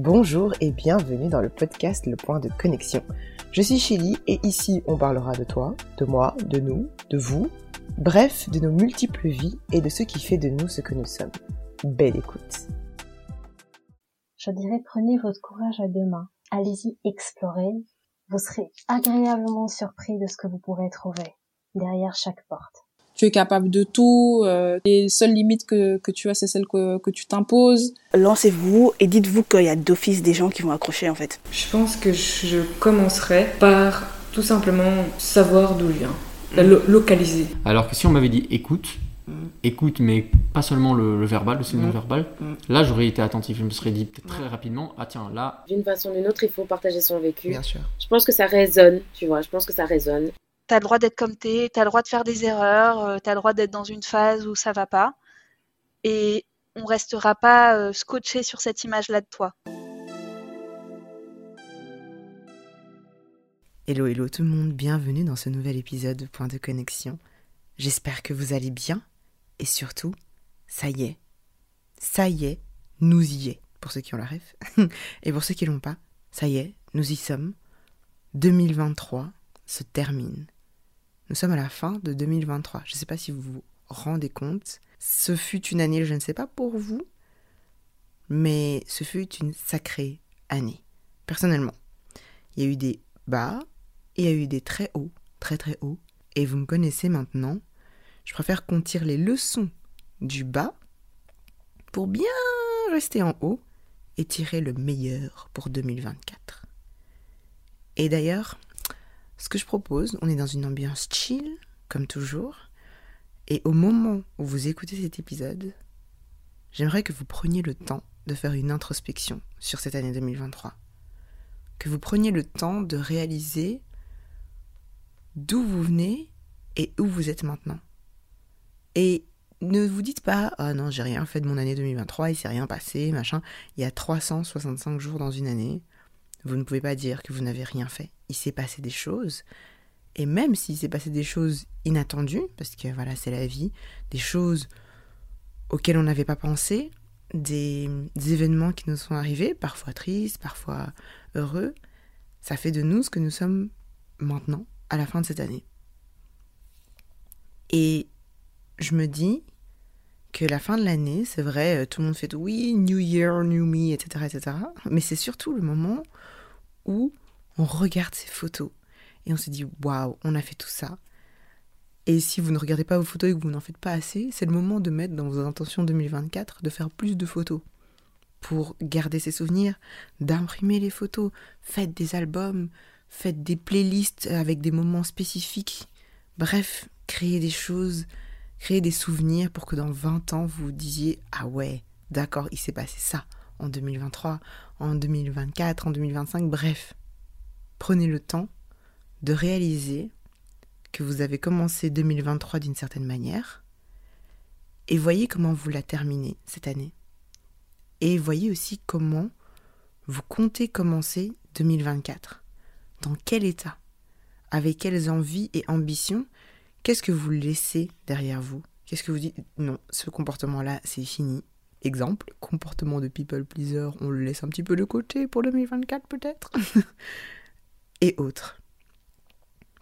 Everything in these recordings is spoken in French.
Bonjour et bienvenue dans le podcast Le Point de Connexion. Je suis Chili et ici on parlera de toi, de moi, de nous, de vous, bref, de nos multiples vies et de ce qui fait de nous ce que nous sommes. Belle écoute. Je dirais prenez votre courage à deux mains. Allez-y explorer. Vous serez agréablement surpris de ce que vous pourrez trouver derrière chaque porte tu es capable de tout. Euh, les seules limites que, que tu as, c'est celles que, que tu t'imposes. Lancez-vous et dites-vous qu'il y a d'office des gens qui vont accrocher en fait. Je pense que je commencerai par tout simplement savoir d'où je viens, la localiser. Alors que si on m'avait dit écoute, écoute, mais pas seulement le, verbal, aussi le non-verbal. Là, j'aurais été attentif. Je me serais dit peut-être très rapidement, ah tiens, là. D'une façon ou d'une autre, il faut partager son vécu. Bien sûr. Je pense que ça résonne, tu vois. Je pense que ça résonne. T'as le droit d'être comme t'es, t'as le droit de faire des erreurs, euh, t'as le droit d'être dans une phase où ça va pas. Et on restera pas euh, scotché sur cette image-là de toi. Hello, hello tout le monde, bienvenue dans ce nouvel épisode de Point de Connexion. J'espère que vous allez bien et surtout, ça y est, ça y est, nous y est, pour ceux qui ont la ref. et pour ceux qui l'ont pas, ça y est, nous y sommes. 2023 se termine. Nous sommes à la fin de 2023. Je ne sais pas si vous vous rendez compte. Ce fut une année, je ne sais pas pour vous, mais ce fut une sacrée année. Personnellement, il y a eu des bas et il y a eu des très hauts, très très hauts. Et vous me connaissez maintenant. Je préfère qu'on tire les leçons du bas pour bien rester en haut et tirer le meilleur pour 2024. Et d'ailleurs, ce que je propose, on est dans une ambiance chill, comme toujours, et au moment où vous écoutez cet épisode, j'aimerais que vous preniez le temps de faire une introspection sur cette année 2023. Que vous preniez le temps de réaliser d'où vous venez et où vous êtes maintenant. Et ne vous dites pas Ah non, j'ai rien fait de mon année 2023, il s'est rien passé, machin. Il y a 365 jours dans une année. Vous ne pouvez pas dire que vous n'avez rien fait. Il s'est passé des choses. Et même s'il s'est passé des choses inattendues, parce que voilà, c'est la vie, des choses auxquelles on n'avait pas pensé, des, événements qui nous sont arrivés, parfois tristes, parfois heureux, ça fait de nous ce que nous sommes maintenant, à la fin de cette année. Et je me dis que la fin de l'année, c'est vrai, tout le monde fait oui, New Year, New Me, etc. etc. mais c'est surtout le moment où on regarde ces photos et on se dit waouh, on a fait tout ça. Et si vous ne regardez pas vos photos et que vous n'en faites pas assez, c'est le moment de mettre dans vos intentions 2024 de faire plus de photos pour garder ces souvenirs, d'imprimer les photos, faites des albums, faites des playlists avec des moments spécifiques. Bref, créez des choses, créez des souvenirs pour que dans 20 ans vous disiez ah ouais, d'accord, il s'est passé ça en 2023, en 2024, en 2025, bref. Prenez le temps de réaliser que vous avez commencé 2023 d'une certaine manière et voyez comment vous la terminez cette année. Et voyez aussi comment vous comptez commencer 2024. Dans quel état? Avec quelles envies et ambitions Qu'est-ce que vous laissez derrière vous? Qu'est-ce que vous dites? Non, ce comportement-là, c'est fini. Exemple, comportement de people pleaser, on le laisse un petit peu de côté pour 2024 peut-être? Et autres.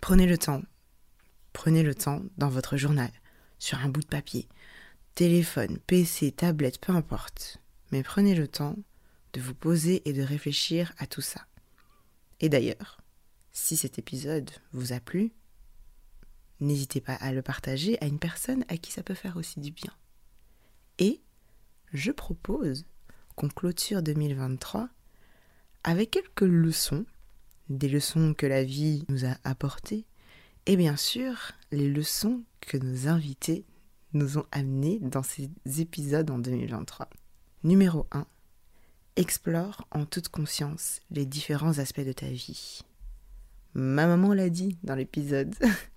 Prenez le temps. Prenez le temps dans votre journal, sur un bout de papier, téléphone, PC, tablette, peu importe. Mais prenez le temps de vous poser et de réfléchir à tout ça. Et d'ailleurs, si cet épisode vous a plu, n'hésitez pas à le partager à une personne à qui ça peut faire aussi du bien. Et je propose qu'on clôture 2023 avec quelques leçons, des leçons que la vie nous a apportées, et bien sûr les leçons que nos invités nous ont amenées dans ces épisodes en 2023. Numéro 1. Explore en toute conscience les différents aspects de ta vie. Ma maman l'a dit dans l'épisode.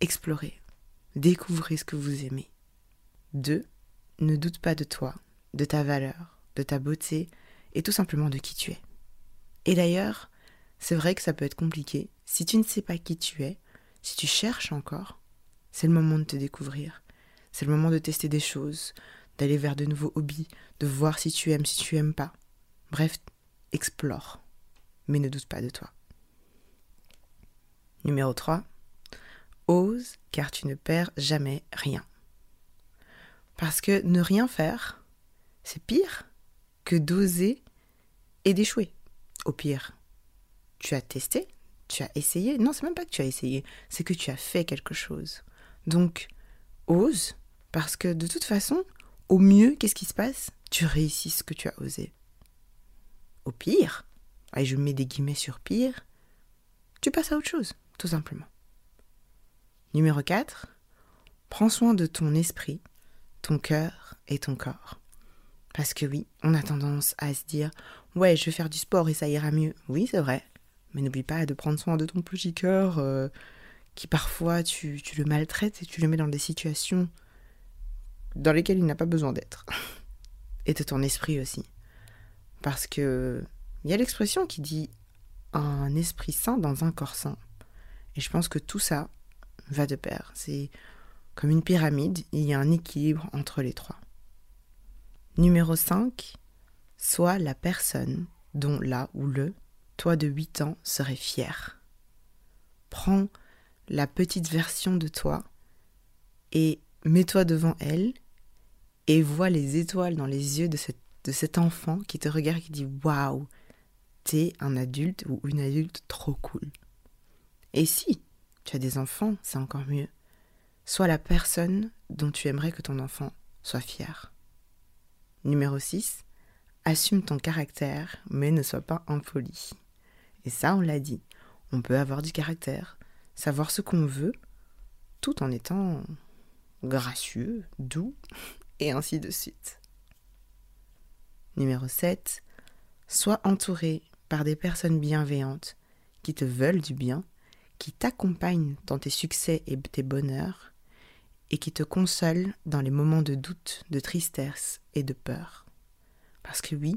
Explorez, découvrez ce que vous aimez. 2 ne doute pas de toi, de ta valeur, de ta beauté et tout simplement de qui tu es. Et d'ailleurs, c'est vrai que ça peut être compliqué. Si tu ne sais pas qui tu es, si tu cherches encore, c'est le moment de te découvrir. C'est le moment de tester des choses, d'aller vers de nouveaux hobbies, de voir si tu aimes, si tu aimes pas. Bref, explore, mais ne doute pas de toi. Numéro 3. Ose car tu ne perds jamais rien. Parce que ne rien faire, c'est pire que d'oser et d'échouer. Au pire, tu as testé, tu as essayé. Non, c'est même pas que tu as essayé, c'est que tu as fait quelque chose. Donc, ose, parce que de toute façon, au mieux, qu'est-ce qui se passe? Tu réussis ce que tu as osé. Au pire, et je mets des guillemets sur pire, tu passes à autre chose, tout simplement. Numéro 4. Prends soin de ton esprit, ton cœur et ton corps. Parce que oui, on a tendance à se dire Ouais, je vais faire du sport et ça ira mieux. Oui, c'est vrai. Mais n'oublie pas de prendre soin de ton petit cœur, euh, qui parfois tu, tu le maltraites et tu le mets dans des situations dans lesquelles il n'a pas besoin d'être. Et de ton esprit aussi. Parce que il y a l'expression qui dit un esprit sain dans un corps sain. Et je pense que tout ça va de pair. C'est comme une pyramide, il y a un équilibre entre les trois. Numéro 5. Sois la personne dont là ou le toi de 8 ans serait fier. Prends la petite version de toi et mets-toi devant elle et vois les étoiles dans les yeux de, de cet enfant qui te regarde et qui dit Waouh, t'es un adulte ou une adulte trop cool. Et si tu as des enfants, c'est encore mieux. Sois la personne dont tu aimerais que ton enfant soit fier. Numéro 6. Assume ton caractère, mais ne sois pas impoli. Et ça, on l'a dit. On peut avoir du caractère, savoir ce qu'on veut, tout en étant gracieux, doux, et ainsi de suite. Numéro 7. Sois entouré par des personnes bienveillantes qui te veulent du bien, qui t'accompagnent dans tes succès et tes bonheurs, et qui te consolent dans les moments de doute, de tristesse et de peur. Parce que oui,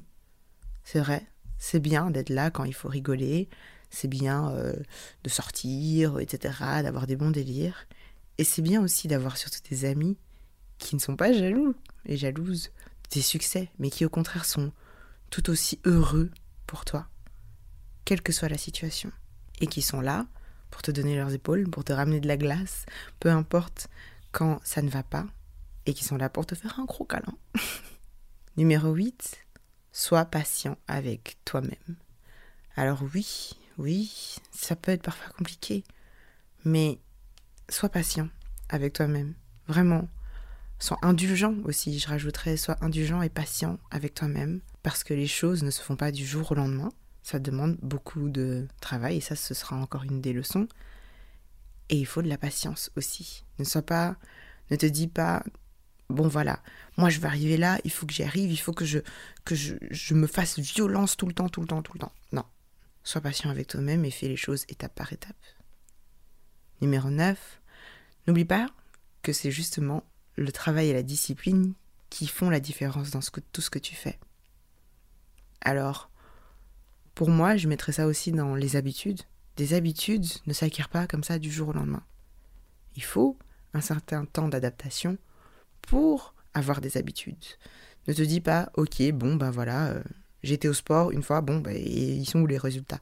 c'est vrai, c'est bien d'être là quand il faut rigoler, c'est bien euh, de sortir, etc., d'avoir des bons délires. Et c'est bien aussi d'avoir surtout des amis qui ne sont pas jaloux et jalouses de tes succès, mais qui au contraire sont tout aussi heureux pour toi, quelle que soit la situation. Et qui sont là pour te donner leurs épaules, pour te ramener de la glace, peu importe quand ça ne va pas, et qui sont là pour te faire un gros câlin. Numéro 8, sois patient avec toi-même. Alors oui, oui, ça peut être parfois compliqué, mais sois patient avec toi-même. Vraiment. Sois indulgent aussi, je rajouterais, sois indulgent et patient avec toi-même, parce que les choses ne se font pas du jour au lendemain. Ça demande beaucoup de travail, et ça, ce sera encore une des leçons. Et il faut de la patience aussi. Ne sois pas, ne te dis pas, bon voilà, moi je vais arriver là, il faut que j'y arrive, il faut que je, que je, me fasse violence tout le temps, tout le temps, tout le temps. Non. Sois patient avec toi-même et fais les choses étape par étape. Numéro 9. N'oublie pas que c'est justement le travail et la discipline qui font la différence dans tout ce que tu fais. Alors, pour moi, je mettrais ça aussi dans les habitudes. Des habitudes ne s'acquièrent pas comme ça du jour au lendemain. Il faut un certain temps d'adaptation pour avoir des habitudes. Ne te dis pas, ok, bon, ben voilà, euh, j'étais au sport une fois, bon, ben, et ils sont où les résultats?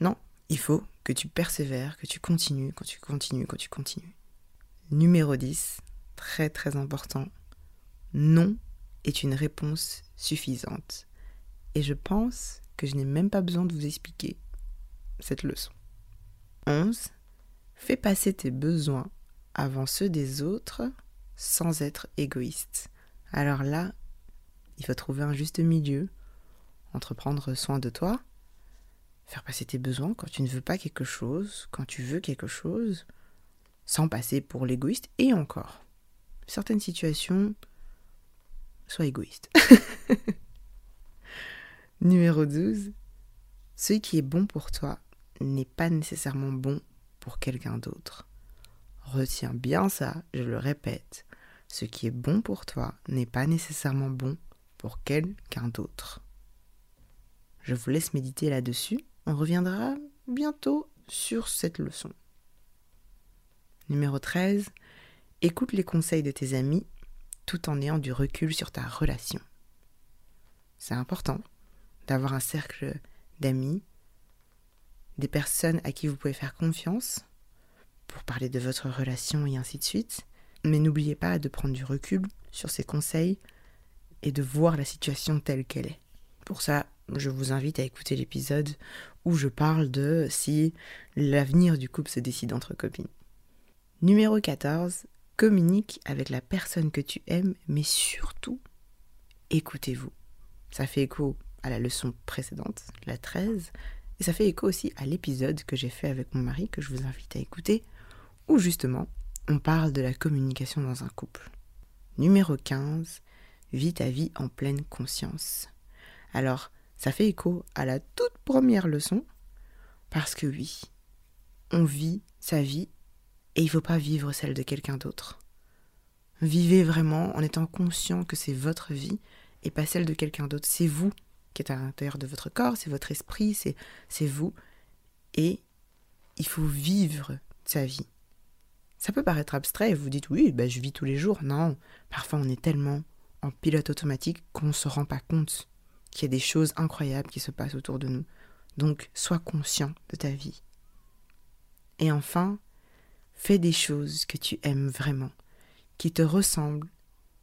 Non, il faut que tu persévères, que tu continues, que tu continues, que tu continues. Numéro 10, très très important, non est une réponse suffisante. Et je pense que je n'ai même pas besoin de vous expliquer cette leçon. 11. Fais passer tes besoins avant ceux des autres sans être égoïste. Alors là, il faut trouver un juste milieu entre prendre soin de toi, faire passer tes besoins quand tu ne veux pas quelque chose, quand tu veux quelque chose, sans passer pour l'égoïste, et encore. Certaines situations, sois égoïste. Numéro 12. Ce qui est bon pour toi n'est pas nécessairement bon pour quelqu'un d'autre. Retiens bien ça, je le répète. Ce qui est bon pour toi n'est pas nécessairement bon pour quelqu'un d'autre. Je vous laisse méditer là-dessus. On reviendra bientôt sur cette leçon. Numéro 13. Écoute les conseils de tes amis tout en ayant du recul sur ta relation. C'est important d'avoir un cercle d'amis, des personnes à qui vous pouvez faire confiance pour parler de votre relation et ainsi de suite. Mais n'oubliez pas de prendre du recul sur ces conseils et de voir la situation telle qu'elle est. Pour ça, je vous invite à écouter l'épisode où je parle de si l'avenir du couple se décide entre copines. Numéro 14, communique avec la personne que tu aimes, mais surtout, écoutez-vous. Ça fait écho à la leçon précédente, la 13, et ça fait écho aussi à l'épisode que j'ai fait avec mon mari, que je vous invite à écouter, où justement, on parle de la communication dans un couple. Numéro 15, vis ta vie en pleine conscience. Alors, ça fait écho à la toute première leçon, parce que oui, on vit sa vie et il ne faut pas vivre celle de quelqu'un d'autre. Vivez vraiment en étant conscient que c'est votre vie et pas celle de quelqu'un d'autre. C'est vous qui êtes à l'intérieur de votre corps, c'est votre esprit, c'est, vous. Et il faut vivre sa vie. Ça peut paraître abstrait, vous dites oui, bah, je vis tous les jours. Non, parfois on est tellement en pilote automatique qu'on ne se rend pas compte qu'il y a des choses incroyables qui se passent autour de nous. Donc, sois conscient de ta vie. Et enfin, fais des choses que tu aimes vraiment, qui te ressemblent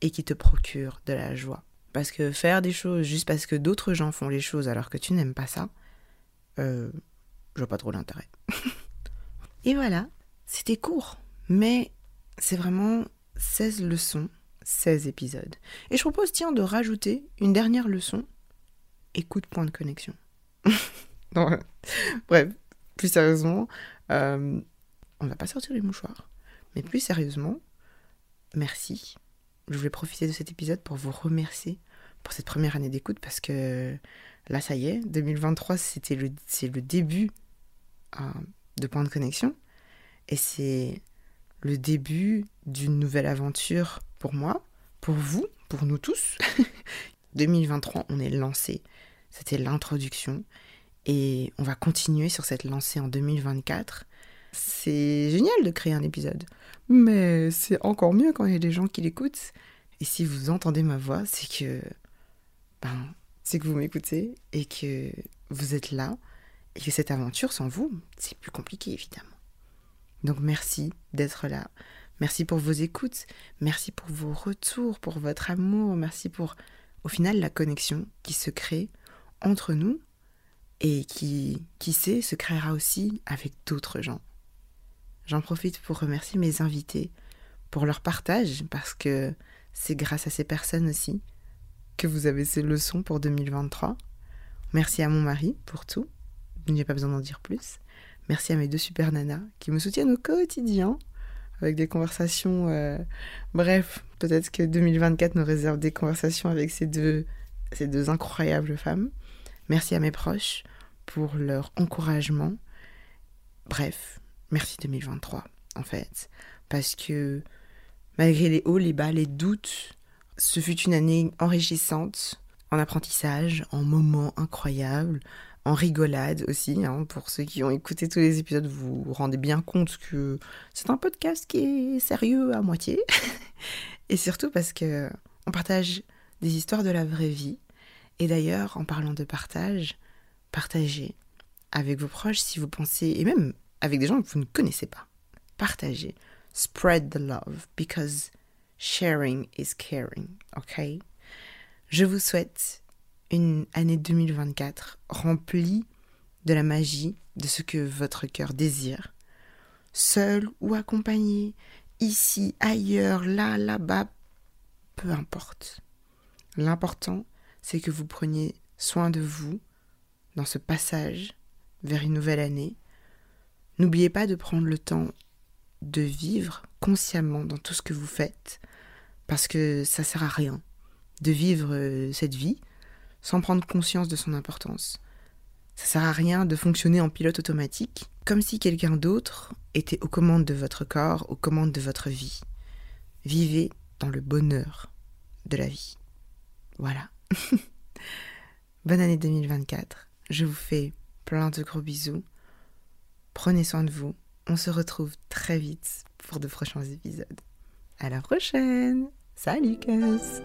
et qui te procurent de la joie. Parce que faire des choses juste parce que d'autres gens font les choses alors que tu n'aimes pas ça, euh, je vois pas trop l'intérêt. et voilà, c'était court, mais c'est vraiment 16 leçons, 16 épisodes. Et je propose, tiens, de rajouter une dernière leçon écoute point de connexion. Bref, plus sérieusement, euh, on va pas sortir les mouchoirs. Mais plus sérieusement, merci. Je voulais profiter de cet épisode pour vous remercier pour cette première année d'écoute parce que là, ça y est, 2023, c'était le, c'est le début euh, de Point de Connexion. Et c'est le début d'une nouvelle aventure pour moi, pour vous, pour nous tous. 2023, on est lancé. C'était l'introduction. Et on va continuer sur cette lancée en 2024. C'est génial de créer un épisode. Mais c'est encore mieux quand il y a des gens qui l'écoutent. Et si vous entendez ma voix, c'est que. Ben, c'est que vous m'écoutez et que vous êtes là. Et que cette aventure, sans vous, c'est plus compliqué, évidemment. Donc merci d'être là. Merci pour vos écoutes. Merci pour vos retours, pour votre amour. Merci pour, au final, la connexion qui se crée entre nous et qui, qui sait, se créera aussi avec d'autres gens. J'en profite pour remercier mes invités pour leur partage parce que c'est grâce à ces personnes aussi que vous avez ces leçons pour 2023. Merci à mon mari pour tout. N'y a pas besoin d'en dire plus. Merci à mes deux super nanas qui me soutiennent au quotidien avec des conversations. Euh, Bref, peut-être que 2024 nous réserve des conversations avec ces deux, ces deux incroyables femmes. Merci à mes proches pour leur encouragement. Bref, merci 2023 en fait. Parce que malgré les hauts, les bas, les doutes, ce fut une année enrichissante en apprentissage, en moments incroyables, en rigolade aussi. Hein. pour ceux qui ont écouté tous les épisodes, vous vous rendez bien compte que c'est un podcast qui est sérieux à moitié. Et surtout parce que on partage des histoires de la vraie vie. Et d'ailleurs, en parlant de partage, partagez avec vos proches si vous pensez, et même avec des gens que vous ne connaissez pas. Partagez. Spread the love because sharing is caring. Ok? Je vous souhaite une année 2024 remplie de la magie de ce que votre cœur désire. Seul ou accompagné, ici, ailleurs, là, là-bas, peu importe. L'important, c'est que vous preniez soin de vous dans ce passage vers une nouvelle année. N'oubliez pas de prendre le temps de vivre consciemment dans tout ce que vous faites, parce que ça sert à rien de vivre euh, cette vie sans prendre conscience de son importance. Ça sert à rien de fonctionner en pilote automatique, comme si quelqu'un d'autre était aux commandes de votre corps, aux commandes de votre vie. Vivez dans le bonheur de la vie. Voilà. Bonne année 2024. Je vous fais plein de gros bisous. Prenez soin de vous. On se retrouve très vite pour de prochains épisodes. À la prochaine. Salut, Cass.